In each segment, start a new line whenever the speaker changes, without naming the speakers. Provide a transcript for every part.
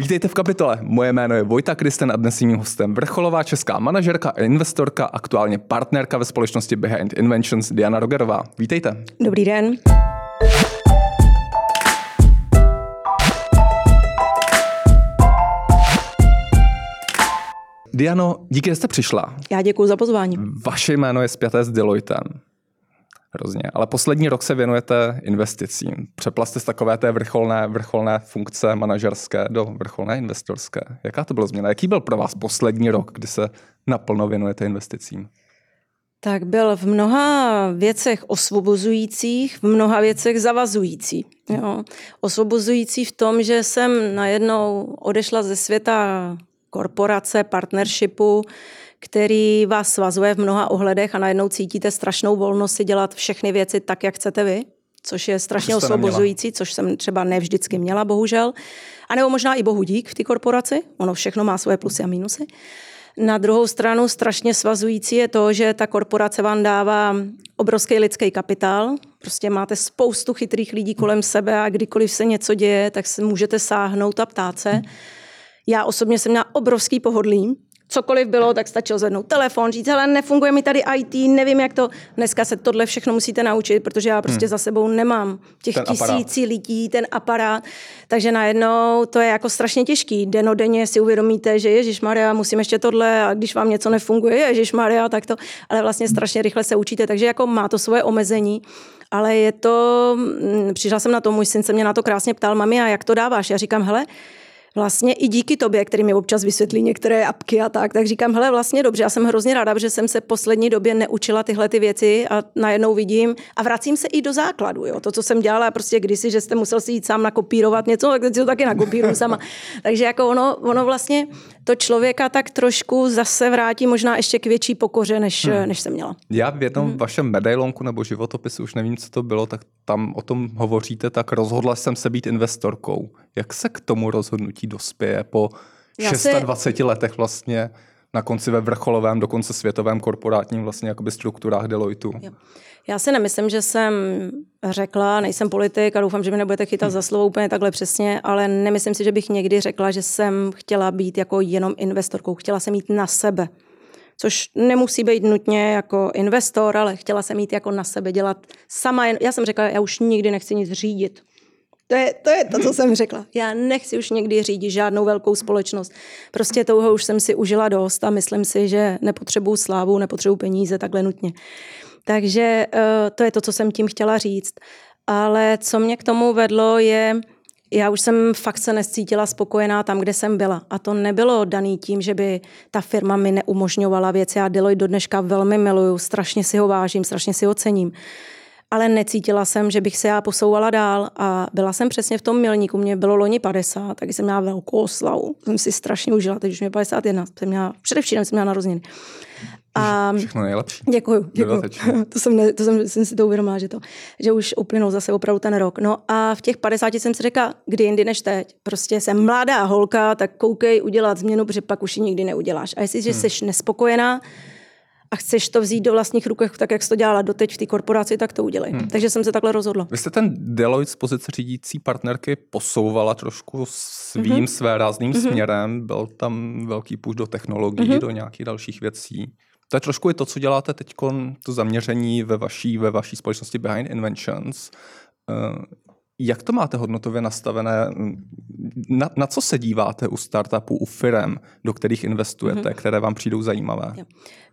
Vítejte v kapitole. Moje jméno je Vojta Kristen a dnes mým hostem vrcholová česká manažerka a investorka, aktuálně partnerka ve společnosti Behind Inventions Diana Rogerová. Vítejte.
Dobrý den.
Diano, díky, že jste přišla.
Já děkuji za pozvání.
Vaše jméno je zpěté s Deloitem. Hrozně. Ale poslední rok se věnujete investicím. Přepla jste z takové té vrcholné, vrcholné funkce manažerské do vrcholné investorské. Jaká to byla změna? Jaký byl pro vás poslední rok, kdy se naplno věnujete investicím?
Tak byl v mnoha věcech osvobozujících, v mnoha věcech zavazující. Jo. Osvobozující v tom, že jsem najednou odešla ze světa korporace, partnershipu, který vás svazuje v mnoha ohledech a najednou cítíte strašnou volnost si dělat všechny věci tak, jak chcete vy, což je strašně osvobozující, což jsem třeba nevždycky měla, bohužel. A nebo možná i bohu dík v té korporaci, ono všechno má svoje plusy a mínusy. Na druhou stranu strašně svazující je to, že ta korporace vám dává obrovský lidský kapitál. Prostě máte spoustu chytrých lidí kolem sebe a kdykoliv se něco děje, tak se můžete sáhnout a ptát se. Já osobně jsem měla obrovský pohodlí, cokoliv bylo, tak stačilo zvednout telefon, říct, ale nefunguje mi tady IT, nevím, jak to. Dneska se tohle všechno musíte naučit, protože já prostě hmm. za sebou nemám těch ten tisící aparát. lidí, ten aparát. Takže najednou to je jako strašně těžký. Denodenně si uvědomíte, že Ježíš Maria, musím ještě tohle a když vám něco nefunguje, Ježíš Maria, tak to, ale vlastně strašně rychle se učíte. Takže jako má to svoje omezení. Ale je to, mm, přišla jsem na to, můj syn se mě na to krásně ptal, mami, a jak to dáváš? Já říkám, hele, vlastně i díky tobě, který mi občas vysvětlí některé apky a tak, tak říkám, hele, vlastně dobře, já jsem hrozně ráda, že jsem se poslední době neučila tyhle ty věci a najednou vidím a vracím se i do základu, jo. To, co jsem dělala prostě kdysi, že jste musel si jít sám nakopírovat něco, tak teď si to taky nakopíruju sama. Takže jako ono, ono vlastně to člověka tak trošku zase vrátí možná ještě k větší pokoře, než, hmm. než jsem měla.
Já v jednom hmm. vašem medailonku nebo životopisu, už nevím, co to bylo, tak tam o tom hovoříte, tak rozhodla jsem se být investorkou. Jak se k tomu rozhodnutí dospěje po Já 26 si... letech vlastně na konci ve vrcholovém, dokonce světovém korporátním vlastně jakoby strukturách Deloitu?
Já si nemyslím, že jsem řekla, nejsem politik a doufám, že mi nebudete chytat hmm. za slovo úplně takhle přesně, ale nemyslím si, že bych někdy řekla, že jsem chtěla být jako jenom investorkou. Chtěla jsem mít na sebe. Což nemusí být nutně jako investor, ale chtěla jsem mít jako na sebe dělat sama. Já jsem řekla, já už nikdy nechci nic řídit. To je, to je to, co jsem řekla. Já nechci už někdy řídit žádnou velkou společnost. Prostě touho už jsem si užila dost a myslím si, že nepotřebuju slávu, nepotřebuju peníze takhle nutně. Takže uh, to je to, co jsem tím chtěla říct. Ale co mě k tomu vedlo je, já už jsem fakt se nescítila spokojená tam, kde jsem byla. A to nebylo daný tím, že by ta firma mi neumožňovala věci. Já Deloitte do dneška velmi miluju, strašně si ho vážím, strašně si ho cením ale necítila jsem, že bych se já posouvala dál a byla jsem přesně v tom milníku. Mě bylo loni 50, tak jsem měla velkou oslavu. Jsem si strašně užila, teď už mě 51. Jsem měla, především jsem měla narozeniny.
A, Všechno nejlepší.
Děkuju, děkuju. To, jsem, ne, to jsem, jsem si to uvědomila, že, to, že už uplynul zase opravdu ten rok. No a v těch 50 jsem si řekla, kdy jindy než teď. Prostě jsem mladá holka, tak koukej udělat změnu, protože pak už ji nikdy neuděláš. A jestli hmm. jsi nespokojená, a chceš to vzít do vlastních rukách, tak jak jsi to dělala doteď v té korporaci, tak to udělej. Hmm. Takže jsem se takhle rozhodla.
Vy jste ten Deloitte z pozice řídící partnerky posouvala trošku svým mm-hmm. své rázným mm-hmm. směrem. Byl tam velký půjč do technologií, mm-hmm. do nějakých dalších věcí. To je trošku i to, co děláte teď, to zaměření ve vaší, ve vaší společnosti Behind Inventions. Jak to máte hodnotově nastavené? Na, na co se díváte u startupů, u firm, do kterých investujete, mm-hmm. které vám přijdou zajímavé?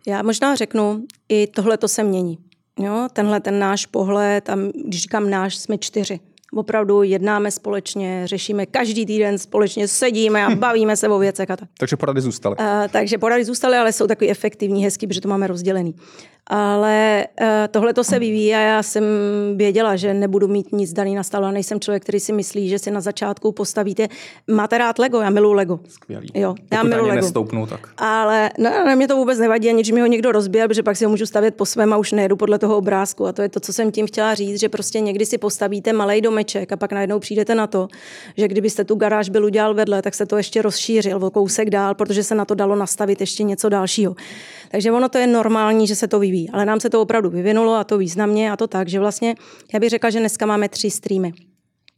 Já možná řeknu, i tohle to se mění. Jo, tenhle ten náš pohled, a když říkám náš, jsme čtyři. Opravdu jednáme společně, řešíme každý týden společně, sedíme a bavíme se o věcech. A tak.
Takže porady zůstaly. Uh,
takže porady zůstaly, ale jsou takový efektivní, hezký, protože to máme rozdělený. Ale uh, tohle to se vyvíjí a já jsem věděla, že nebudu mít nic daný na stole. Nejsem člověk, který si myslí, že si na začátku postavíte. Máte rád Lego? Já miluji Lego.
Skvělý.
Jo,
Pokud já miluji Lego. Nestoupnu, tak.
Ale no, ne, mě to vůbec nevadí, ani když mi ho někdo rozbije, protože pak si ho můžu stavět po svém a už nejedu podle toho obrázku. A to je to, co jsem tím chtěla říct, že prostě někdy si postavíte malý domeček a pak najednou přijdete na to, že kdybyste tu garáž byl udělal vedle, tak se to ještě rozšířil o kousek dál, protože se na to dalo nastavit ještě něco dalšího. Takže ono to je normální, že se to vyvíjí, ale nám se to opravdu vyvinulo a to významně a to tak, že vlastně já bych řekla, že dneska máme tři streamy.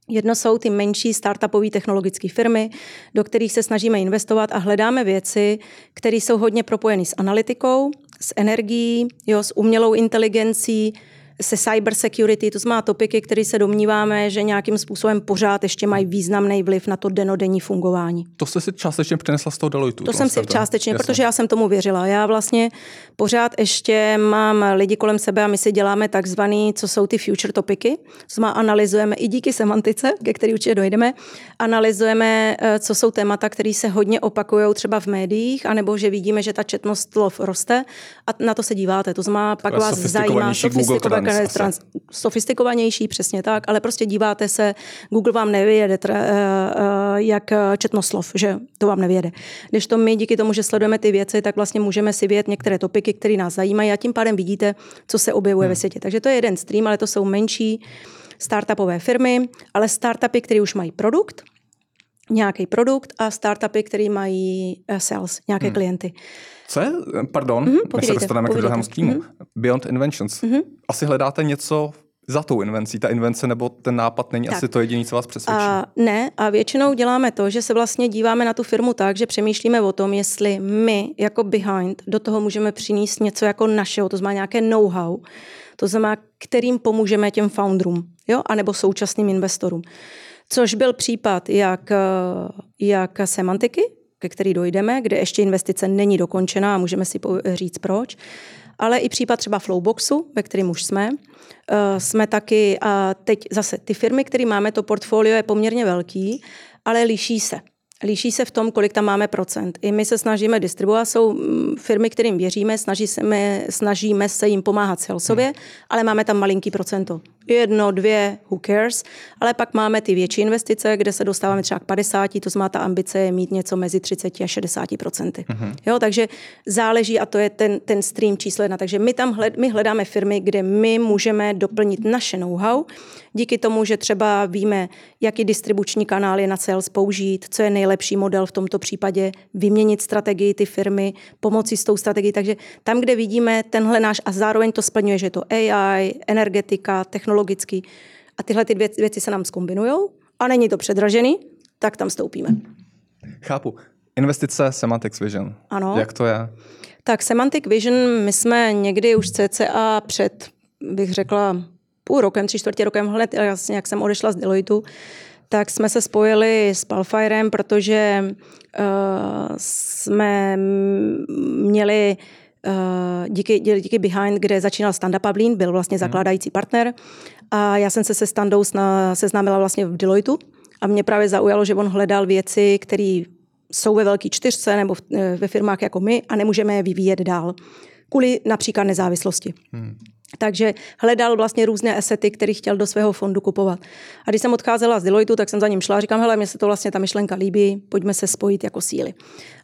Jedno jsou ty menší startupové technologické firmy, do kterých se snažíme investovat a hledáme věci, které jsou hodně propojeny s analytikou, s energií, jo, s umělou inteligencí, se cyber security, to znamená topiky, které se domníváme, že nějakým způsobem pořád ještě mají významný vliv na to denodenní fungování.
To jste si částečně přinesla z toho Deloitu.
To jsem si částečně, Jasně. protože já jsem tomu věřila. Já vlastně pořád ještě mám lidi kolem sebe a my si děláme takzvaný, co jsou ty future topiky. To znamená, analyzujeme i díky semantice, ke který určitě dojdeme, analyzujeme, eh, co jsou témata, které se hodně opakují třeba v médiích, anebo že vidíme, že ta četnost slov roste a na to se díváte. To znamená, pak vás zajímá sofistikované trans, trans, sofistikovanější, přesně tak, ale prostě díváte se, Google vám nevyjede, tra, uh, uh, jak četnost slov, že to vám nevyjede. Když to my díky tomu, že sledujeme ty věci, tak vlastně můžeme si vědět některé topiky, které nás zajímají a tím pádem vidíte, co se objevuje hmm. ve světě. Takže to je jeden stream, ale to jsou menší startupové firmy, ale startupy, které už mají produkt, nějaký produkt a startupy, které mají sales, nějaké hmm. klienty.
Co je, pardon, mm-hmm, než se dostaneme k druhému streamu, mm-hmm. Beyond Inventions. Mm-hmm. Asi hledáte něco za tou invencí. Ta invence nebo ten nápad není tak. asi to jediné, co vás přesvědčí.
A ne, a většinou děláme to, že se vlastně díváme na tu firmu tak, že přemýšlíme o tom, jestli my jako behind do toho můžeme přinést něco jako našeho, to znamená nějaké know-how, to znamená, kterým pomůžeme těm founderům, jo, anebo současným investorům. Což byl případ jak, jak semantiky, ke který dojdeme, kde ještě investice není dokončená a můžeme si říct proč. Ale i případ třeba Flowboxu, ve kterém už jsme. Eh, jsme taky, a teď zase ty firmy, které máme, to portfolio je poměrně velký, ale liší se. Líší se v tom, kolik tam máme procent. I my se snažíme distribuovat, jsou mm, firmy, kterým věříme, snažíme, snažíme se jim pomáhat salesově, hmm. ale máme tam malinký procento jedno, dvě, who cares, ale pak máme ty větší investice, kde se dostáváme třeba k 50, to znamená ta ambice je mít něco mezi 30 a 60 procenty. Mm-hmm. Jo, takže záleží a to je ten, ten stream číslo jedna. Takže my tam hled, my hledáme firmy, kde my můžeme doplnit naše know-how, díky tomu, že třeba víme, jaký distribuční kanál je na sales použít, co je nejlepší model v tomto případě, vyměnit strategii ty firmy, pomoci s tou strategií. Takže tam, kde vidíme tenhle náš a zároveň to splňuje, že je to AI, energetika, technologie, technologicky a tyhle ty dvě věci se nám skombinují a není to předražený, tak tam stoupíme.
Chápu. Investice Semantic Vision.
Ano.
Jak to je?
Tak Semantic Vision, my jsme někdy už cca před, bych řekla, půl rokem, tři čtvrtě rokem, hned jasně, jak jsem odešla z Deloitu, tak jsme se spojili s Palfirem, protože uh, jsme měli díky, díky Behind, kde začínal Standa Pavlín, byl vlastně mhm. zakládající partner a já jsem se se Standou seznámila vlastně v Deloitu a mě právě zaujalo, že on hledal věci, které jsou ve velké čtyřce nebo eh, ve firmách jako my a nemůžeme je vyvíjet dál. Kvůli například nezávislosti. Hmm. Takže hledal vlastně různé asety, které chtěl do svého fondu kupovat. A když jsem odcházela z Deloitu, tak jsem za ním šla a říkám, hele, mně se to vlastně ta myšlenka líbí, pojďme se spojit jako síly.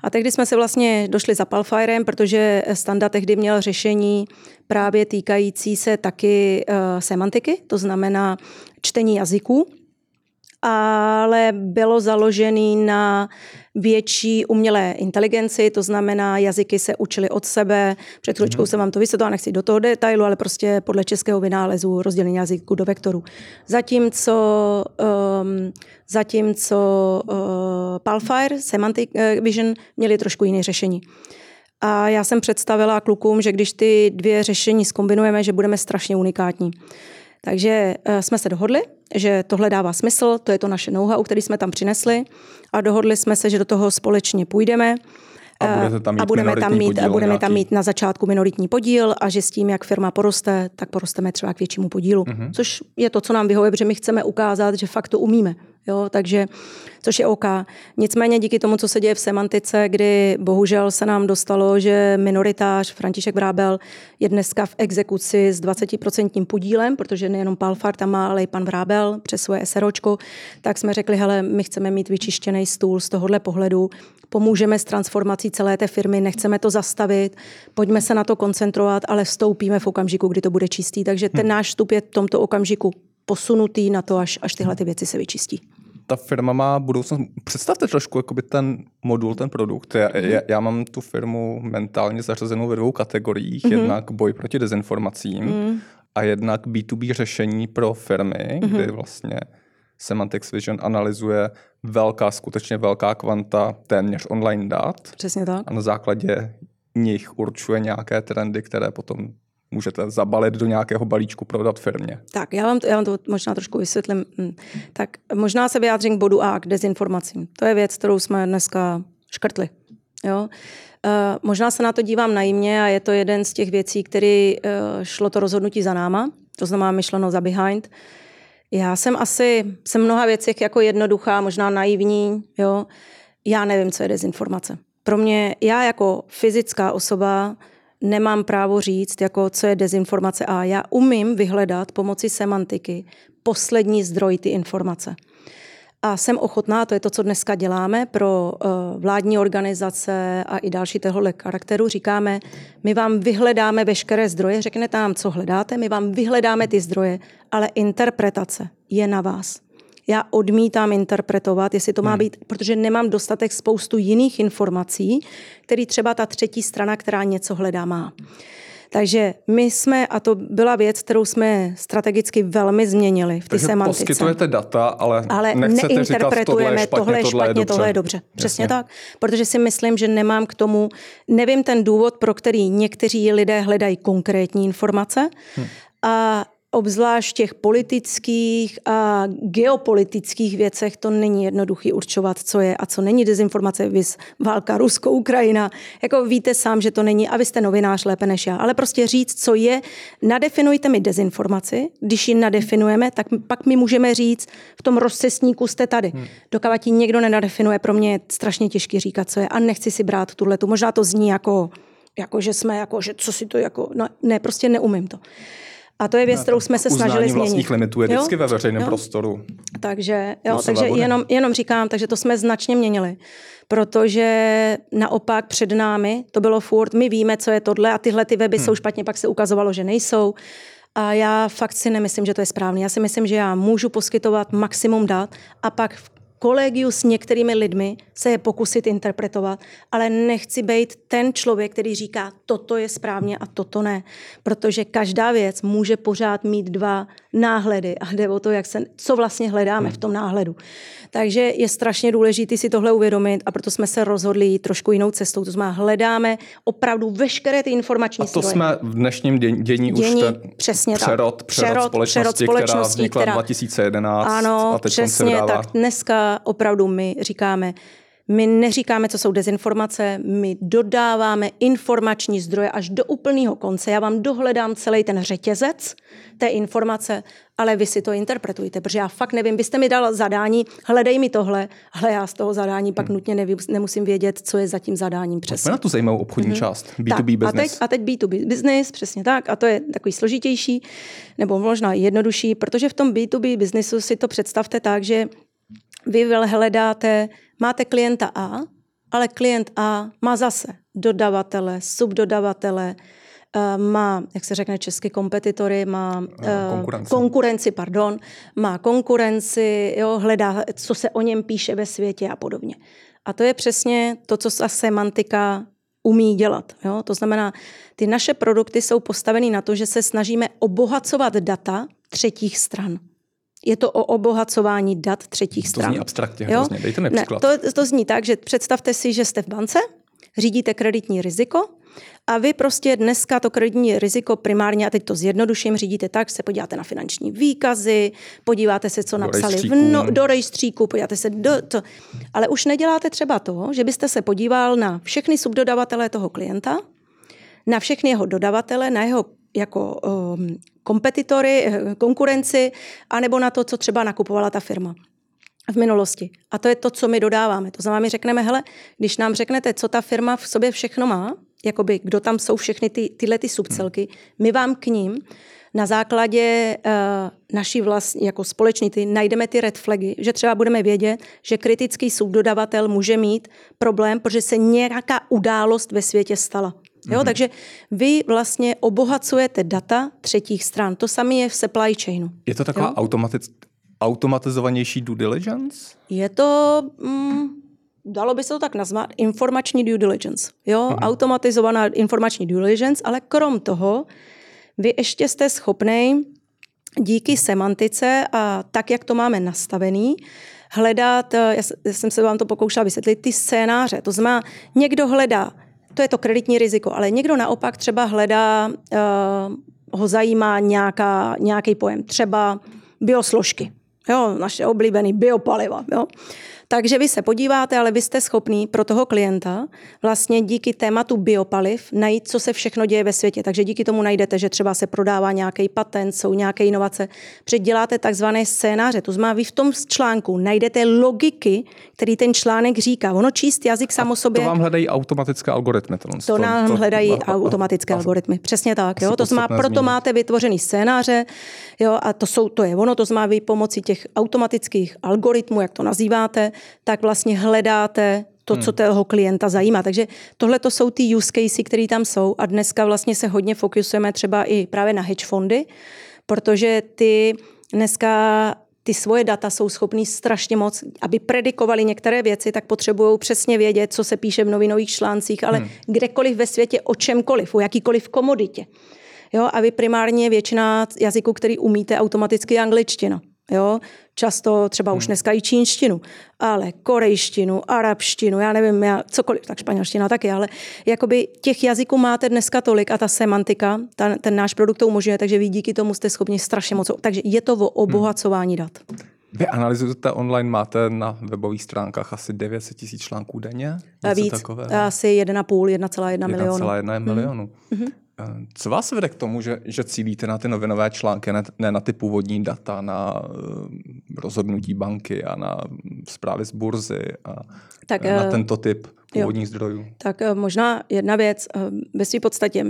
A tehdy jsme se vlastně došli za Palfirem, protože Standa tehdy měl řešení právě týkající se taky uh, semantiky, to znamená čtení jazyků, ale bylo založený na větší umělé inteligenci, to znamená, jazyky se učily od sebe. Před chvíličkou mm. jsem vám to vysvětlila, nechci do toho detailu, ale prostě podle českého vynálezu rozdělení jazyku do vektorů. Zatímco, um, zatímco uh, Palfire, Semantic uh, Vision měli trošku jiné řešení. A já jsem představila klukům, že když ty dvě řešení skombinujeme, že budeme strašně unikátní. Takže uh, jsme se dohodli, že tohle dává smysl, to je to naše know-how, který jsme tam přinesli a dohodli jsme se, že do toho společně půjdeme.
A, tam mít a budeme, tam mít,
budeme nějaký. tam mít na začátku minoritní podíl a že s tím, jak firma poroste, tak porosteme třeba k většímu podílu. Uh-huh. Což je to, co nám vyhovuje, protože my chceme ukázat, že fakt to umíme. Jo, takže, což je OK. Nicméně díky tomu, co se děje v semantice, kdy bohužel se nám dostalo, že minoritář František Vrábel je dneska v exekuci s 20% podílem, protože nejenom Palfar tam má, ale i pan Vrábel přes svoje SROčko, tak jsme řekli, hele, my chceme mít vyčištěný stůl z tohohle pohledu, pomůžeme s transformací celé té firmy, nechceme to zastavit, pojďme se na to koncentrovat, ale vstoupíme v okamžiku, kdy to bude čistý. Takže ten hm. náš vstup je v tomto okamžiku posunutý na to, až, až tyhle ty věci se vyčistí
ta firma má budoucnost. Představte trošku jakoby ten modul, ten produkt. Já, mm-hmm. já, já mám tu firmu mentálně zařazenou ve dvou kategoriích. Mm-hmm. Jednak boj proti dezinformacím mm-hmm. a jednak B2B řešení pro firmy, mm-hmm. kdy vlastně Semantics Vision analyzuje velká, skutečně velká kvanta téměř online dat.
Přesně tak.
A na základě nich určuje nějaké trendy, které potom můžete zabalit do nějakého balíčku, prodat firmě.
Tak, já vám, to, já vám to možná trošku vysvětlím. Hm. Tak možná se vyjádřím k bodu A, k dezinformacím. To je věc, kterou jsme dneska škrtli. Jo? Uh, možná se na to dívám naivně a je to jeden z těch věcí, který uh, šlo to rozhodnutí za náma, to znamená myšleno za behind. Já jsem asi, jsem mnoha věcech jako jednoduchá, možná naivní, jo. Já nevím, co je dezinformace. Pro mě, já jako fyzická osoba nemám právo říct, jako co je dezinformace a já umím vyhledat pomocí semantiky poslední zdroj ty informace. A jsem ochotná, to je to, co dneska děláme pro uh, vládní organizace a i další tohohle charakteru. Říkáme, my vám vyhledáme veškeré zdroje, řeknete nám, co hledáte, my vám vyhledáme ty zdroje, ale interpretace je na vás. Já odmítám interpretovat, jestli to má hmm. být, protože nemám dostatek spoustu jiných informací, který třeba ta třetí strana, která něco hledá, má. Takže my jsme, a to byla věc, kterou jsme strategicky velmi změnili v té
Takže
semantice.
poskytujete data, ale,
ale
nechcete říkat, tohle je špatně,
tohle je, špatně,
tohle je dobře.
Tohle je dobře. Přesně Jasně. tak. Protože si myslím, že nemám k tomu, nevím ten důvod, pro který někteří lidé hledají konkrétní informace. Hmm. A obzvlášť těch politických a geopolitických věcech to není jednoduchý určovat, co je a co není dezinformace, vys válka Rusko-Ukrajina. Jako víte sám, že to není, a vy jste novinář lépe než já, ale prostě říct, co je, nadefinujte mi dezinformaci, když ji nadefinujeme, tak pak my můžeme říct, v tom rozcestníku jste tady. Hmm. Dokud ti někdo nenadefinuje, pro mě je strašně těžké říkat, co je a nechci si brát tuhle. Možná to zní jako, jako že jsme, jako, že co si to jako, no, ne, prostě neumím to. A to je věc, kterou jsme se snažili změnit.
vlastních limitů je vždycky jo? ve veřejném jo? prostoru.
Takže, jo, takže jenom, jenom říkám, takže to jsme značně měnili. Protože naopak před námi to bylo furt, my víme, co je tohle a tyhle ty weby hmm. jsou špatně, pak se ukazovalo, že nejsou. A já fakt si nemyslím, že to je správné. Já si myslím, že já můžu poskytovat maximum dat a pak v kolegiu s některými lidmi se je pokusit interpretovat, ale nechci být ten člověk, který říká, toto je správně a toto ne. Protože každá věc může pořád mít dva náhledy a jde o to, jak se, co vlastně hledáme v tom náhledu. Takže je strašně důležité si tohle uvědomit a proto jsme se rozhodli jít trošku jinou cestou. To znamená, hledáme opravdu veškeré ty informační
A to
stroje.
jsme v dnešním dění, dění, dění už ten
přesně
přerod,
tak.
přerod, přerod, společnosti, přerod společnosti, která vznikla která, 2011
ano,
a teď
přesně
se
tak. Dneska opravdu my říkáme, my neříkáme, co jsou dezinformace, my dodáváme informační zdroje až do úplného konce. Já vám dohledám celý ten řetězec té informace, ale vy si to interpretujte, protože já fakt nevím, byste mi dal zadání, hledej mi tohle, ale já z toho zadání pak hmm. nutně nevím, nemusím vědět, co je za tím zadáním přesně. Pojďme
na tu zajímavou obchodní hmm. část, B2B
tak, business. A teď, a teď B2B business, přesně tak, a to je takový složitější, nebo možná jednodušší, protože v tom B2B businessu si to představte tak, že vy hledáte, máte klienta A, ale klient A má zase dodavatele, subdodavatele, eh, má, jak se řekne česky, kompetitory, má
eh, konkurenci.
konkurenci, pardon, má konkurenci, jo, hledá, co se o něm píše ve světě a podobně. A to je přesně to, co ta semantika umí dělat. Jo? To znamená, ty naše produkty jsou postaveny na to, že se snažíme obohacovat data třetích stran. Je to o obohacování dat třetích stran.
To zní abstraktně jo? hrozně. Dejte mi příklad.
Ne, to, to zní tak, že představte si, že jste v bance, řídíte kreditní riziko a vy prostě dneska to kreditní riziko primárně, a teď to zjednoduším, řídíte tak, se podíváte na finanční výkazy, podíváte se, co do napsali rejstříku. v no, do rejstříku, podíváte se do to. Ale už neděláte třeba to, že byste se podíval na všechny subdodavatele toho klienta, na všechny jeho dodavatele, na jeho jako um, kompetitory, eh, konkurenci, anebo na to, co třeba nakupovala ta firma v minulosti. A to je to, co my dodáváme. To znamená, my řekneme, hele, když nám řeknete, co ta firma v sobě všechno má, jakoby kdo tam jsou všechny ty, tyhle ty subcelky, my vám k ním na základě uh, naší vlastní, jako společný, ty, najdeme ty red flagy, že třeba budeme vědět, že kritický subdodavatel může mít problém, protože se nějaká událost ve světě stala. Jo, mm-hmm. takže vy vlastně obohacujete data třetích stran. To samé je v supply chainu.
Je to taková automatic, automatizovanější due diligence?
Je to, mm, dalo by se to tak nazvat, informační due diligence. Jo, mm-hmm. automatizovaná informační due diligence, ale krom toho, vy ještě jste schopný díky semantice a tak, jak to máme nastavený, hledat, já jsem se vám to pokoušela vysvětlit, ty scénáře. To znamená, někdo hledá, to je to kreditní riziko, ale někdo naopak třeba hledá, uh, ho zajímá nějaká, nějaký pojem, třeba biosložky, jo, naše oblíbený biopaliva. Jo. Takže vy se podíváte, ale vy jste schopný pro toho klienta vlastně díky tématu biopaliv najít, co se všechno děje ve světě. Takže díky tomu najdete, že třeba se prodává nějaký patent, jsou nějaké inovace. Předděláte takzvané scénáře. To znamená, vy v tom článku najdete logiky, který ten článek říká. Ono číst jazyk samo sobě.
To vám hledají automatické algoritmy. To,
to nám to, hledají to, automatické a, algoritmy. Přesně tak. Jo? To znamená, proto zmínit. máte vytvořený scénáře jo? a to, jsou, to je ono. To znamená, vy pomocí těch automatických algoritmů, jak to nazýváte, tak vlastně hledáte to, hmm. co toho klienta zajímá. Takže tohle to jsou ty use casey, které tam jsou a dneska vlastně se hodně fokusujeme třeba i právě na hedge fondy, protože ty dneska ty svoje data jsou schopný strašně moc, aby predikovali některé věci, tak potřebují přesně vědět, co se píše v novinových článcích, ale hmm. kdekoliv ve světě, o čemkoliv, o jakýkoliv komoditě. Jo, a vy primárně většina jazyků, který umíte, automaticky angličtina. Jo? Často třeba hmm. už dneska i čínštinu, ale korejštinu, arabštinu, já nevím, já, cokoliv, tak španělština taky, ale jakoby těch jazyků máte dneska tolik a ta semantika, ta, ten náš produkt to umožňuje, takže vy díky tomu jste schopni strašně moc. Takže je to o obohacování dat.
Vy analyzujete online, máte na webových stránkách asi 900 tisíc článků denně?
Víc, takové, asi 1,5, 1,1 milionu.
1,1 milionu. Mm-hmm. Co vás vede k tomu, že, že cílíte na ty novinové články, ne, ne na ty původní data, na uh, rozhodnutí banky a na zprávy z burzy a tak, na eh, tento typ původních jo. zdrojů?
Tak možná jedna věc. Ve své podstatě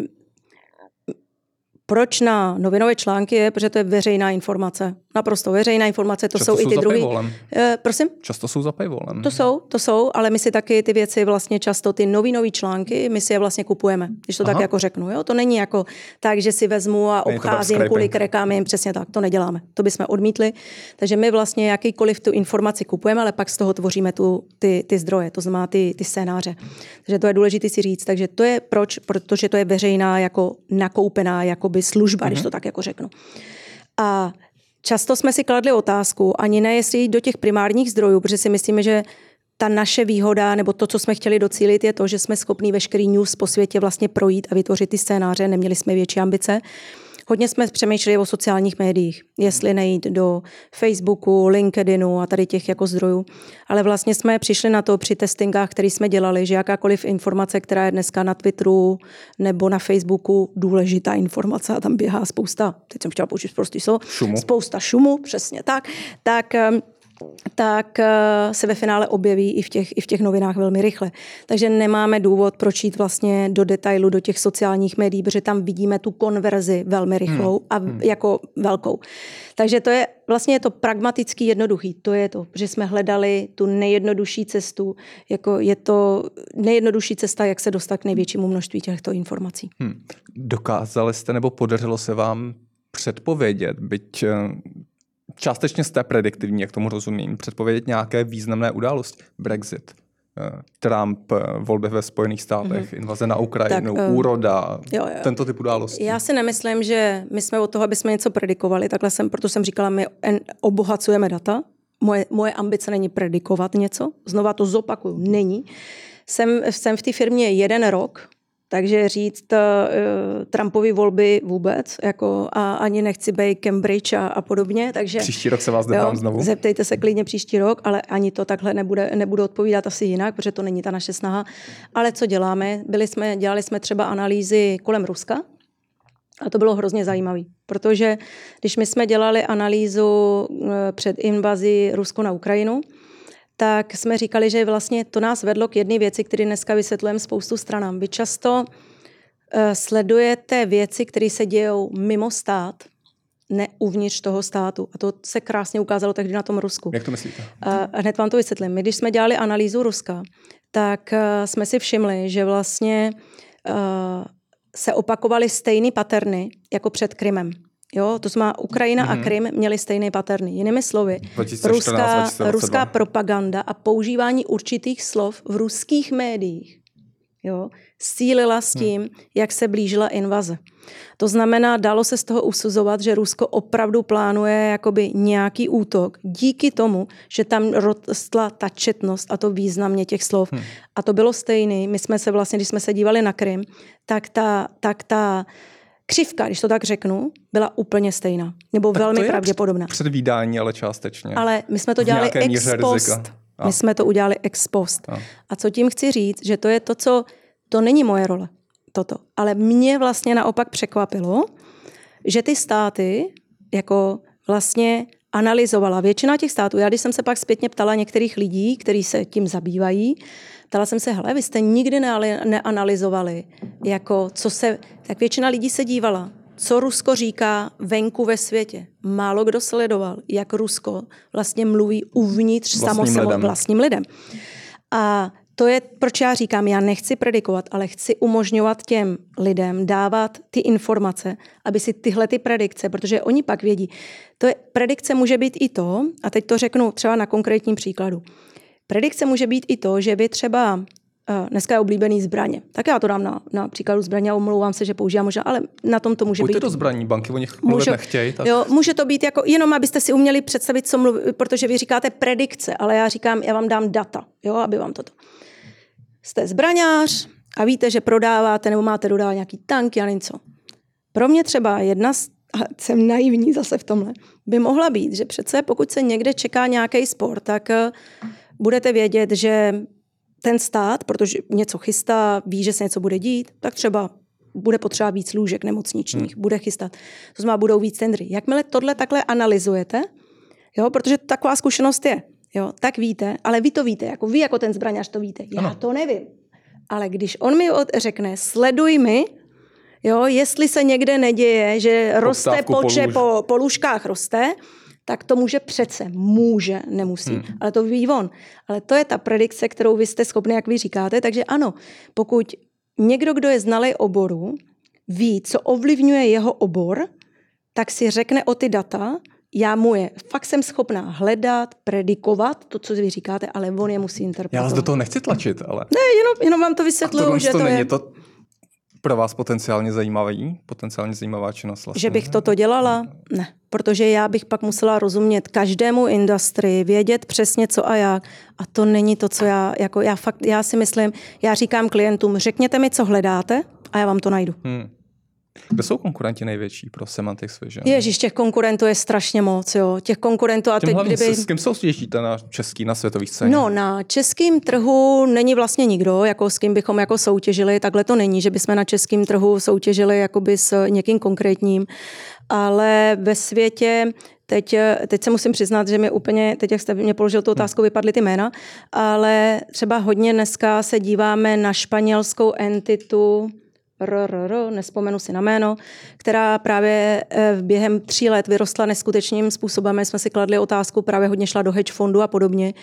proč na novinové články je, protože to je veřejná informace. Naprosto veřejná informace, to
Často
jsou,
jsou
i ty druhé.
E,
prosím?
Často jsou za paywallem.
To jsou, to jsou, ale my si taky ty věci vlastně často, ty novinové články, my si je vlastně kupujeme, když to Aha. tak jako řeknu. Jo? To není jako tak, že si vezmu a obcházím kvůli krekámi, přesně tak, to neděláme. To bychom odmítli. Takže my vlastně jakýkoliv tu informaci kupujeme, ale pak z toho tvoříme tu, ty, ty zdroje, to znamená ty, ty scénáře. Takže to je důležité si říct. Takže to je proč, protože to je veřejná jako nakoupená jakoby služba, mm-hmm. když mhm. to tak jako řeknu. A často jsme si kladli otázku, ani ne jestli jít do těch primárních zdrojů, protože si myslíme, že ta naše výhoda, nebo to, co jsme chtěli docílit, je to, že jsme schopní veškerý news po světě vlastně projít a vytvořit ty scénáře, neměli jsme větší ambice. Hodně jsme přemýšleli o sociálních médiích, jestli nejít do Facebooku, LinkedInu a tady těch jako zdrojů. Ale vlastně jsme přišli na to při testingách, který jsme dělali, že jakákoliv informace, která je dneska na Twitteru nebo na Facebooku, důležitá informace a tam běhá spousta, teď jsem chtěla použít prostý slovo,
šumu.
spousta šumu, přesně tak, tak tak eh, se ve finále objeví i v, těch, i v těch novinách velmi rychle. Takže nemáme důvod proč jít vlastně do detailu do těch sociálních médií, protože tam vidíme tu konverzi velmi rychlou hmm. a hmm. jako velkou. Takže to je vlastně je to pragmatický jednoduchý. To je to, že jsme hledali tu nejjednodušší cestu, jako je to nejjednodušší cesta, jak se dostat k největšímu množství těchto informací. Hmm.
Dokázali jste nebo podařilo se vám předpovědět, byť eh, částečně jste prediktivní, jak tomu rozumím, předpovědět nějaké významné události. Brexit, eh, Trump, eh, volby ve Spojených státech, mm-hmm. invaze na Ukrajinu, tak, uh, úroda, jo, jo. tento typ událostí.
Já si nemyslím, že my jsme od toho, aby jsme něco predikovali, takhle jsem, proto jsem říkala, my obohacujeme data. Moje, moje ambice není predikovat něco, znova to zopakuju, není. Jsem, jsem v té firmě jeden rok, takže říct uh, Trumpovi volby vůbec, jako a ani nechci být Cambridge a, a podobně. Takže,
příští rok se vás zeptám znovu.
Zeptejte se klidně příští rok, ale ani to takhle nebude, nebudu odpovídat asi jinak, protože to není ta naše snaha. Ale co děláme? Byli jsme, dělali jsme třeba analýzy kolem Ruska, a to bylo hrozně zajímavé, protože když my jsme dělali analýzu eh, před invazí Rusko na Ukrajinu, tak jsme říkali, že vlastně to nás vedlo k jedné věci, které dneska vysvětlujeme spoustu stranám. Vy často uh, sledujete věci, které se dějou mimo stát, ne uvnitř toho státu. A to se krásně ukázalo tehdy na tom Rusku.
Jak to myslíte?
Uh, hned vám to vysvětlím. My, když jsme dělali analýzu Ruska, tak uh, jsme si všimli, že vlastně uh, se opakovaly stejné paterny jako před Krymem. Jo, to znamená, Ukrajina mm-hmm. a mhm. Krym měly stejné paterny. Jinými slovy, 2014, ruská, 2022. ruská propaganda a používání určitých slov v ruských médiích jo, sílila s tím, hmm. jak se blížila invaze. To znamená, dalo se z toho usuzovat, že Rusko opravdu plánuje jakoby nějaký útok díky tomu, že tam rostla ta četnost a to významně těch slov. Hmm. A to bylo stejné. My jsme se vlastně, když jsme se dívali na Krym, tak ta, tak ta křivka, když to tak řeknu, byla úplně stejná. Nebo tak velmi pravděpodobná.
Předvídání, ale částečně.
Ale my jsme to dělali ex post. My jsme to udělali ex post. A. a co tím chci říct, že to je to, co, to není moje role, toto. Ale mě vlastně naopak překvapilo, že ty státy jako vlastně analyzovala. Většina těch států, já když jsem se pak zpětně ptala některých lidí, kteří se tím zabývají, ptala jsem se, hele, vy jste nikdy neanalyzovali, jako co se, tak většina lidí se dívala, co Rusko říká venku ve světě. Málo kdo sledoval, jak Rusko vlastně mluví uvnitř vlastním samo lidem. vlastním lidem. A to je, proč já říkám, já nechci predikovat, ale chci umožňovat těm lidem dávat ty informace, aby si tyhle ty predikce, protože oni pak vědí. To je, predikce může být i to, a teď to řeknu třeba na konkrétním příkladu. Predikce může být i to, že vy třeba Uh, dneska je oblíbený zbraně. Tak já to dám na, na příkladu zbraně a omlouvám se, že používám možná, ale na tom to může
Pojďte
být.
to zbraní, banky o nich může, nechtějí. Tak...
Jo, může to být jako, jenom abyste si uměli představit, co mluví, protože vy říkáte predikce, ale já říkám, já vám dám data, jo, aby vám toto. Jste zbraňář a víte, že prodáváte nebo máte dodávat nějaký tanky a něco. Pro mě třeba jedna z a jsem naivní zase v tomhle, by mohla být, že přece pokud se někde čeká nějaký sport, tak eh, budete vědět, že ten stát, protože něco chystá, ví, že se něco bude dít, tak třeba bude potřeba víc lůžek nemocničních, hmm. bude chystat. To znamená, budou víc tendry. Jakmile tohle takhle analyzujete, jo, protože taková zkušenost je, jo, tak víte, ale vy to víte, jako vy jako ten zbraňař to víte. Já ano. to nevím. Ale když on mi řekne, sleduj mi, jo, jestli se někde neděje, že roste počet po, po, po lůžkách roste, tak to může přece, může, nemusí, hmm. ale to ví on. Ale to je ta predikce, kterou vy jste schopni, jak vy říkáte, takže ano, pokud někdo, kdo je znalý oboru, ví, co ovlivňuje jeho obor, tak si řekne o ty data, já mu je, fakt jsem schopná hledat, predikovat to, co vy říkáte, ale on je musí interpretovat.
Já vás do toho nechci tlačit, ale...
Ne, jenom, jenom vám to vysvětluju, že to,
to je... to pro vás potenciálně zajímavý, potenciálně zajímavá činnost vlastně.
Že bych toto dělala? Ne, protože já bych pak musela rozumět každému industrii, vědět přesně co a jak. A to není to, co já, jako já fakt, já si myslím, já říkám klientům, řekněte mi, co hledáte a já vám to najdu. Hmm.
Kde jsou konkurenti největší pro Semantics Vision?
Ježíš, těch konkurentů je strašně moc, jo. Těch konkurentů a teď
kdyby... S, kým soutěžíte na český, na světových scéně?
No, na českém trhu není vlastně nikdo, jako s kým bychom jako soutěžili. Takhle to není, že bychom na českém trhu soutěžili jakoby s někým konkrétním. Ale ve světě Teď, teď se musím přiznat, že mi úplně, teď jak jste mě položil tu otázku, vypadly ty jména, ale třeba hodně dneska se díváme na španělskou entitu, RRR, nespomenu si na jméno, která právě eh, během tří let vyrostla neskutečným způsobem. My jsme si kladli otázku, právě hodně šla do hedge fondu a podobně,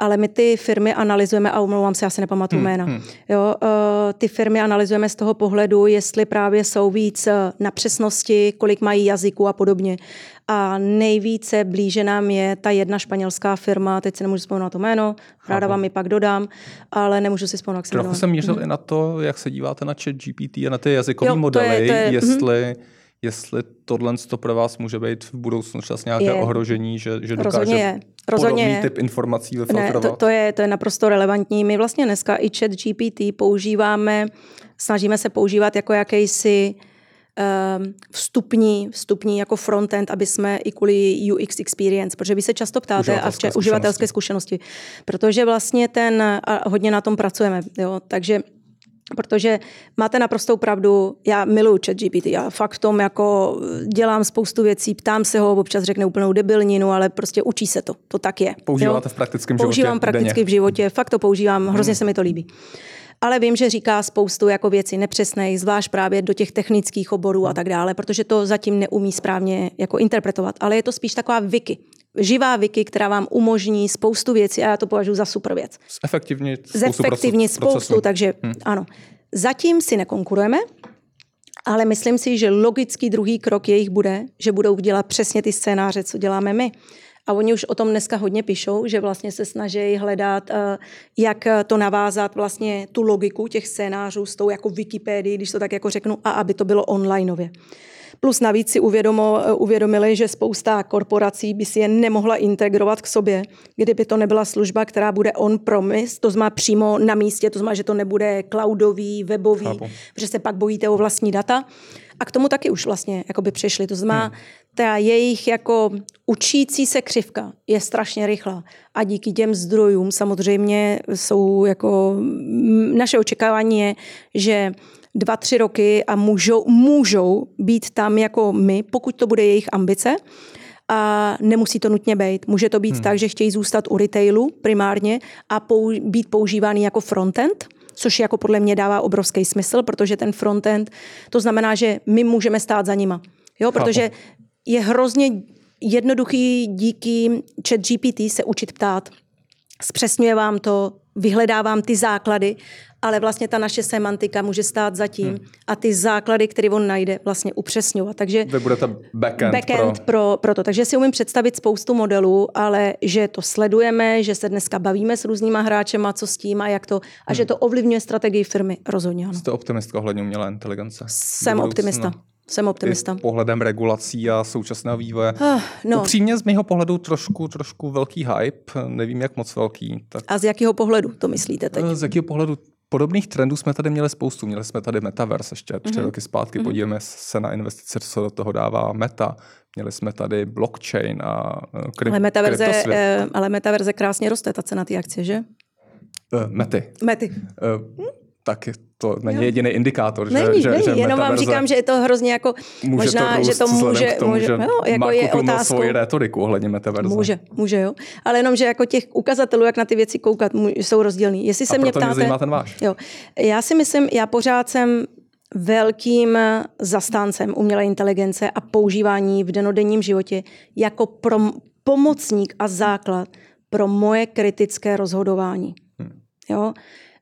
ale my ty firmy analyzujeme, a omlouvám se, já si nepamatuju hmm, jména, hmm. jo, uh, ty firmy analyzujeme z toho pohledu, jestli právě jsou víc eh, na přesnosti, kolik mají jazyků a podobně. A nejvíce blíže nám je ta jedna španělská firma, teď si nemůžu vzpomenout to jméno, ráda vám ji pak dodám, ale nemůžu si vzpomenout, jak se
Trochu jsem mířil hmm. i na to, jak se díváte na chat GPT a na ty jazykové modely, to je, to je, jestli... Mm-hmm jestli tohle to pro vás může být v budoucnu třeba nějaké je. ohrožení, že, že dokáže Rozhodně je. Rozhodně podobný je. typ informací vyfiltrovat?
Ne, to, to, je, to je naprosto relevantní. My vlastně dneska i chat GPT používáme, snažíme se používat jako jakýsi um, vstupní, vstupní jako frontend, aby jsme i kvůli UX experience, protože vy se často ptáte a vče, uživatelské zkušenosti, protože vlastně ten, a hodně na tom pracujeme, jo, takže Protože máte naprostou pravdu, já miluju chat GPT, já fakt v tom jako dělám spoustu věcí, ptám se ho, občas řekne úplnou debilninu, ale prostě učí se to, to tak je.
Používáte jo? v praktickém
životě? Používám prakticky denně. v životě, fakt to používám, hrozně hmm. se mi to líbí. Ale vím, že říká spoustu jako věcí nepřesných, zvlášť právě do těch technických oborů a tak dále, protože to zatím neumí správně jako interpretovat. Ale je to spíš taková wiki živá wiki, která vám umožní spoustu věcí a já to považuji za super věc.
Efektivně
spoustu, Zefektivně spoustu, takže hmm. ano. Zatím si nekonkurujeme, ale myslím si, že logický druhý krok jejich bude, že budou dělat přesně ty scénáře, co děláme my. A oni už o tom dneska hodně píšou, že vlastně se snaží hledat, eh, jak to navázat vlastně tu logiku těch scénářů s tou jako Wikipedii, když to tak jako řeknu, a aby to bylo onlineově. Plus navíc si uvědomo, eh, uvědomili, že spousta korporací by si je nemohla integrovat k sobě, kdyby to nebyla služba, která bude on-promise, to znamená přímo na místě, to znamená, že to nebude cloudový, webový, Chápu. protože se pak bojíte o vlastní data. A k tomu taky už vlastně jakoby přišli. To znamená, hmm. Ta jejich jako učící se křivka je strašně rychlá. A díky těm zdrojům samozřejmě jsou jako... Naše očekávání je, že dva, tři roky a můžou, můžou být tam jako my, pokud to bude jejich ambice. A nemusí to nutně být. Může to být hmm. tak, že chtějí zůstat u retailu primárně a pou, být používaný jako frontend, což jako podle mě dává obrovský smysl, protože ten frontend, to znamená, že my můžeme stát za nima. Jo, protože je hrozně jednoduchý díky chat GPT se učit ptát. Zpřesňuje vám to, vyhledávám ty základy ale vlastně ta naše semantika může stát zatím hmm. a ty základy, které on najde, vlastně upřesňovat. Takže
Vy budete backend,
backend pro... Pro, pro to. Takže si umím představit spoustu modelů, ale že to sledujeme, že se dneska bavíme s různýma hráčema, co s tím a jak to, a hmm. že to ovlivňuje strategii firmy, rozhodně ano.
Jste optimistka ohledně umělé inteligence?
Jsem optimista. Jsem optimista.
I pohledem regulací a současného vývoje. Uh, no. Upřímně z mého pohledu trošku, trošku velký hype, nevím jak moc velký.
Tak... A z jakého pohledu to myslíte teď?
Z jakého pohledu Podobných trendů jsme tady měli spoustu. Měli jsme tady Metaverse ještě tři mm-hmm. roky zpátky. Mm-hmm. Podívejme se na investice, co do toho dává Meta. Měli jsme tady blockchain a
eh, kry- ale metaverze, eh, ale metaverze krásně roste, ta cena té akcie, že?
Uh, mety.
Mety.
Uh, tak to není jediný indikátor.
Není,
že,
není, že jenom vám říkám, že je to hrozně jako,
může
možná,
to
že to může,
tomu,
může
že
jo, jako je otázkou.
svoji retoriku ohledně metaverze.
Může, může, jo. Ale jenom, že jako těch ukazatelů, jak na ty věci koukat, jsou rozdílný. Jestli se
A
mě ptáte...
Mě ten váš.
Jo. Já si myslím, já pořád jsem velkým zastáncem umělé inteligence a používání v denodenním životě jako pro pomocník a základ pro moje kritické rozhodování. Hmm. Jo?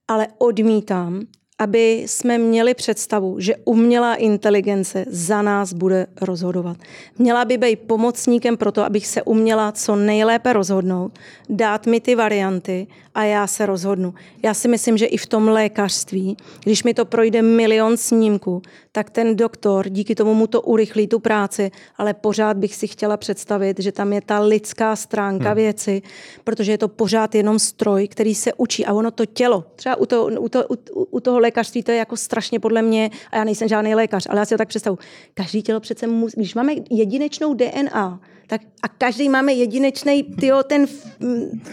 Ale odmítám, aby jsme měli představu, že umělá inteligence za nás bude rozhodovat. Měla by být pomocníkem pro to, abych se uměla co nejlépe rozhodnout, dát mi ty varianty a já se rozhodnu. Já si myslím, že i v tom lékařství, když mi to projde milion snímků, tak ten doktor díky tomu mu to urychlí tu práci, ale pořád bych si chtěla představit, že tam je ta lidská stránka hmm. věci, protože je to pořád jenom stroj, který se učí a ono to tělo, třeba u, to, u, to, u, u toho lékařství to je jako strašně podle mě, a já nejsem žádný lékař, ale já si to tak představu. Každý tělo přece musí, když máme jedinečnou DNA, tak a každý máme jedinečný, tyjo, ten,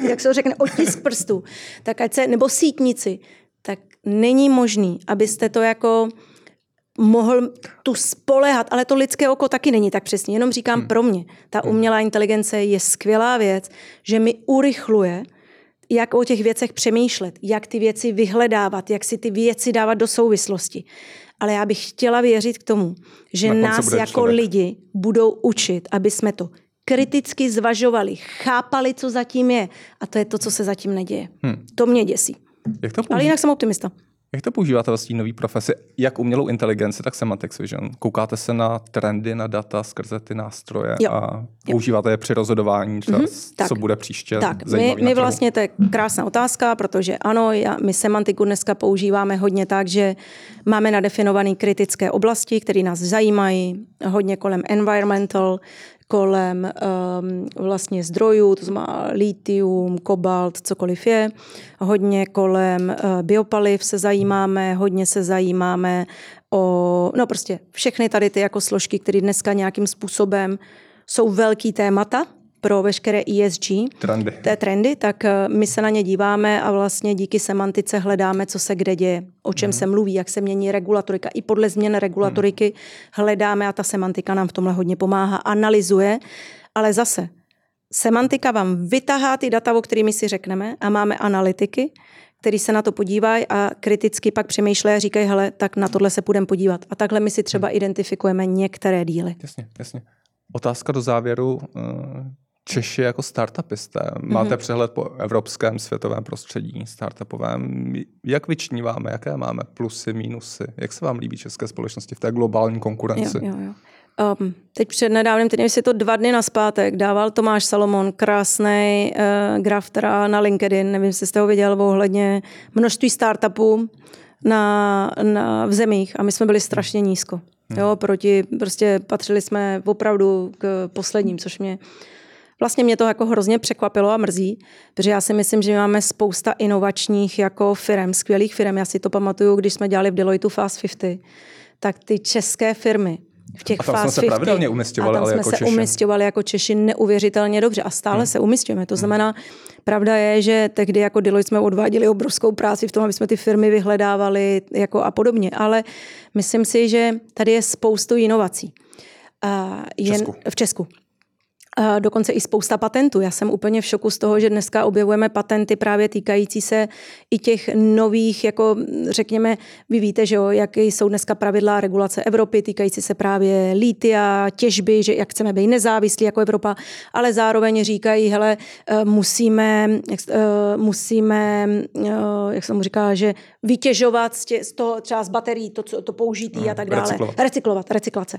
jak se to řekne, otisk prstu, tak ať se, nebo sítnici, tak není možný, abyste to jako mohl tu spolehat, ale to lidské oko taky není tak přesně, jenom říkám hmm. pro mě. Ta hmm. umělá inteligence je skvělá věc, že mi urychluje jak o těch věcech přemýšlet, jak ty věci vyhledávat, jak si ty věci dávat do souvislosti. Ale já bych chtěla věřit k tomu, že nás jako člověk. lidi budou učit, aby jsme to kriticky zvažovali, chápali, co zatím je. A to je to, co se zatím neděje. Hmm. To mě děsí. Jak to Ale jinak jsem optimista.
Jak to používáte ve své nové profesi? Jak umělou inteligenci, tak Semantics Vision. Koukáte se na trendy, na data skrze ty nástroje jo. a používáte jo. je při rozhodování, třeba, mm-hmm. co tak. bude příště
Tak, my, my vlastně, to je krásná otázka, protože ano, já, my semantiku dneska používáme hodně tak, že máme nadefinované kritické oblasti, které nás zajímají, hodně kolem environmental, kolem um, vlastně zdrojů, to znamená litium, kobalt, cokoliv je. Hodně kolem uh, biopaliv se zajímáme, hodně se zajímáme o, no prostě všechny tady ty jako složky, které dneska nějakým způsobem jsou velký témata pro veškeré ESG
trendy.
Té trendy, tak eh, my se na ně díváme a vlastně díky semantice hledáme, co se kde děje, o čem hmm. se mluví, jak se mění regulatorika. I podle změn regulatoriky hmm. hledáme a ta semantika nám v tomhle hodně pomáhá, analyzuje, ale zase semantika vám vytahá ty data, o kterými si řekneme a máme analytiky, který se na to podívají a kriticky pak přemýšlejí a říkají, hele, tak na tohle se půjdeme podívat. A takhle my si třeba hmm. identifikujeme některé díly.
Jasně, jasně. Otázka do závěru. Češi jako startupisté, máte mm-hmm. přehled po evropském světovém prostředí startupovém. Jak vyčníváme, jaké máme plusy, mínusy? Jak se vám líbí české společnosti v té globální konkurenci?
Jo, jo, jo. Um, teď před nedávným týdnem, si to dva dny naspátek, dával Tomáš Salomon krásný uh, graf teda na LinkedIn, nevím, jestli jste ho viděl, ohledně množství startupů na, na, v zemích a my jsme byli strašně nízko. Hmm. Jo, proti, prostě patřili jsme opravdu k posledním, což mě Vlastně mě to jako hrozně překvapilo a mrzí, protože já si myslím, že máme spousta inovačních jako firm, skvělých firm. Já si to pamatuju, když jsme dělali v Deloitu Fast 50, tak ty české firmy, v těch
a tam
jsme
se pravidelně umistovali,
a tam jsme
jako
se
Češi.
umistovali jako Češi neuvěřitelně dobře a stále hmm. se umistujeme. To znamená, hmm. pravda je, že tehdy jako Deloitte jsme odváděli obrovskou práci v tom, aby jsme ty firmy vyhledávali jako a podobně, ale myslím si, že tady je spoustu inovací.
Uh, jen, v Česku.
V Česku dokonce i spousta patentů. Já jsem úplně v šoku z toho, že dneska objevujeme patenty právě týkající se i těch nových, jako řekněme, vy víte, že jo, jaké jsou dneska pravidla regulace Evropy, týkající se právě lítia, těžby, že jak chceme být nezávislí jako Evropa, ale zároveň říkají, hele, eh, musíme, eh, musíme, eh, jak se mu říká, že vytěžovat z, tě, z toho třeba z baterií to, to použitý hmm, a tak dále.
Recyklovat.
recyklovat. Recyklace.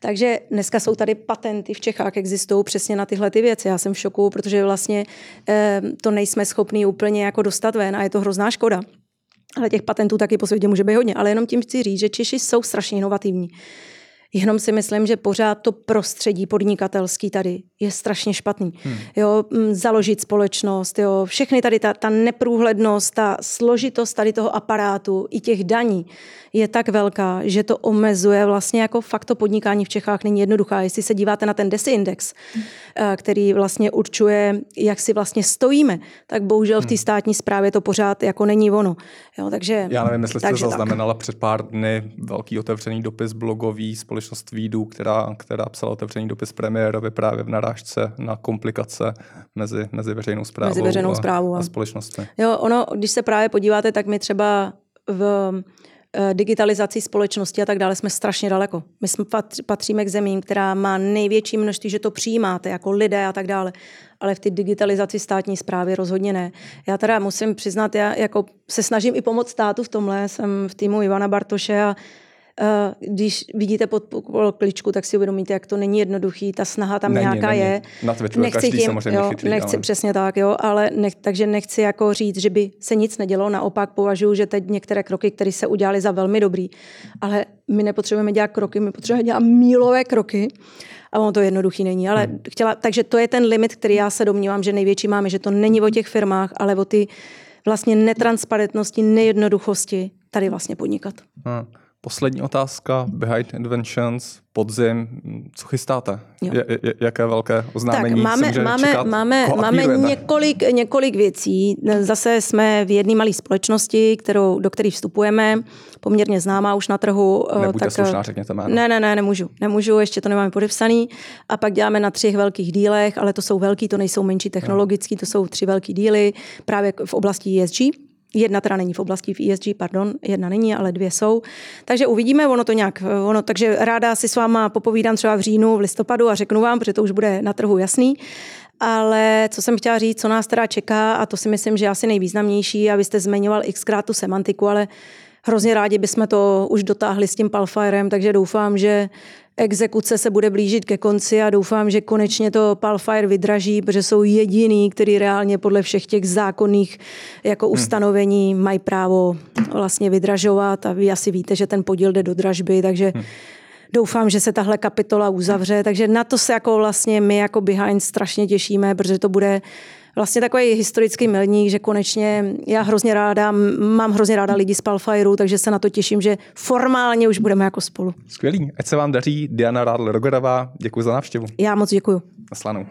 Takže dneska jsou tady patenty v Čechách, existují přesně na tyhle ty věci. Já jsem v šoku, protože vlastně eh, to nejsme schopní úplně jako dostat ven a je to hrozná škoda. Ale těch patentů taky po světě může být hodně. Ale jenom tím chci říct, že Češi jsou strašně inovativní. Jenom si myslím, že pořád to prostředí podnikatelský tady je strašně špatný. Hmm. Jo, založit společnost, jo, všechny tady ta, ta neprůhlednost, ta složitost tady toho aparátu i těch daní je tak velká, že to omezuje vlastně jako fakt to podnikání v Čechách není jednoduchá. Jestli se díváte na ten DESI index, hmm. který vlastně určuje, jak si vlastně stojíme, tak bohužel v té hmm. státní správě to pořád jako není ono. Jo, takže,
Já nevím, jestli jste zaznamenala tak. před pár dny velký otevřený dopis blogový společnost Vídu, která, která psala otevřený dopis premiérovi právě v narážce na komplikace mezi, mezi veřejnou zprávou,
mezi veřejnou zprávou
a, a společnostmi.
Jo, ono, když se právě podíváte, tak my třeba v Eh, digitalizací společnosti a tak dále jsme strašně daleko. My jsme patříme k zemím, která má největší množství, že to přijímáte jako lidé a tak dále. Ale v té digitalizaci státní zprávy rozhodně ne. Já teda musím přiznat, já jako se snažím i pomoct státu v tomhle. Jsem v týmu Ivana Bartoše a když vidíte pod kličku, tak si uvědomíte, jak to není jednoduchý, ta snaha tam
není,
nějaká
není.
je.
Na Twitteru nechci tím, samozřejmě
jo,
chytrý,
nechci
ale...
přesně tak, jo, ale nech, takže nechci jako říct, že by se nic nedělo, naopak považuji, že teď některé kroky, které se udělaly za velmi dobrý, ale my nepotřebujeme dělat kroky, my potřebujeme dělat mílové kroky a ono to jednoduchý není. Ale hmm. chtěla, takže to je ten limit, který já se domnívám, že největší máme, že to není o těch firmách, ale o ty vlastně netransparentnosti, nejednoduchosti tady vlastně podnikat.
Hmm. Poslední otázka, Behind Inventions, podzim, co chystáte? Je, je, jaké velké oznámení?
Tak máme, jsem, máme, čekat, máme, máme několik, několik věcí. Zase jsme v jedné malé společnosti, kterou, do které vstupujeme, poměrně známá už na trhu.
Eh, Nebuďte tak, slušná, řekněte jméno.
Ne, ne, ne, nemůžu. Nemůžu, ještě to nemáme podepsaný. A pak děláme na třech velkých dílech, ale to jsou velký, to nejsou menší technologický, to jsou tři velký díly právě v oblasti ESG. Jedna teda není v oblasti v ESG, pardon, jedna není, ale dvě jsou. Takže uvidíme, ono to nějak, ono, takže ráda si s váma popovídám třeba v říjnu, v listopadu a řeknu vám, protože to už bude na trhu jasný. Ale co jsem chtěla říct, co nás teda čeká, a to si myslím, že asi nejvýznamnější, abyste zmiňoval xkrát tu semantiku, ale hrozně rádi bychom to už dotáhli s tím Palfirem, takže doufám, že exekuce se bude blížit ke konci a doufám, že konečně to Palfire vydraží, protože jsou jediný, který reálně podle všech těch zákonných jako hmm. ustanovení mají právo vlastně vydražovat a vy asi víte, že ten podíl jde do dražby, takže hmm. Doufám, že se tahle kapitola uzavře, takže na to se jako vlastně my jako Behind strašně těšíme, protože to bude vlastně takový historický milník, že konečně já hrozně ráda, mám hrozně ráda lidi z Palfireu, takže se na to těším, že formálně už budeme jako spolu.
Skvělý. Ať se vám daří. Diana Rádl-Rogerová, děkuji za návštěvu.
Já moc děkuji.
Naslanou.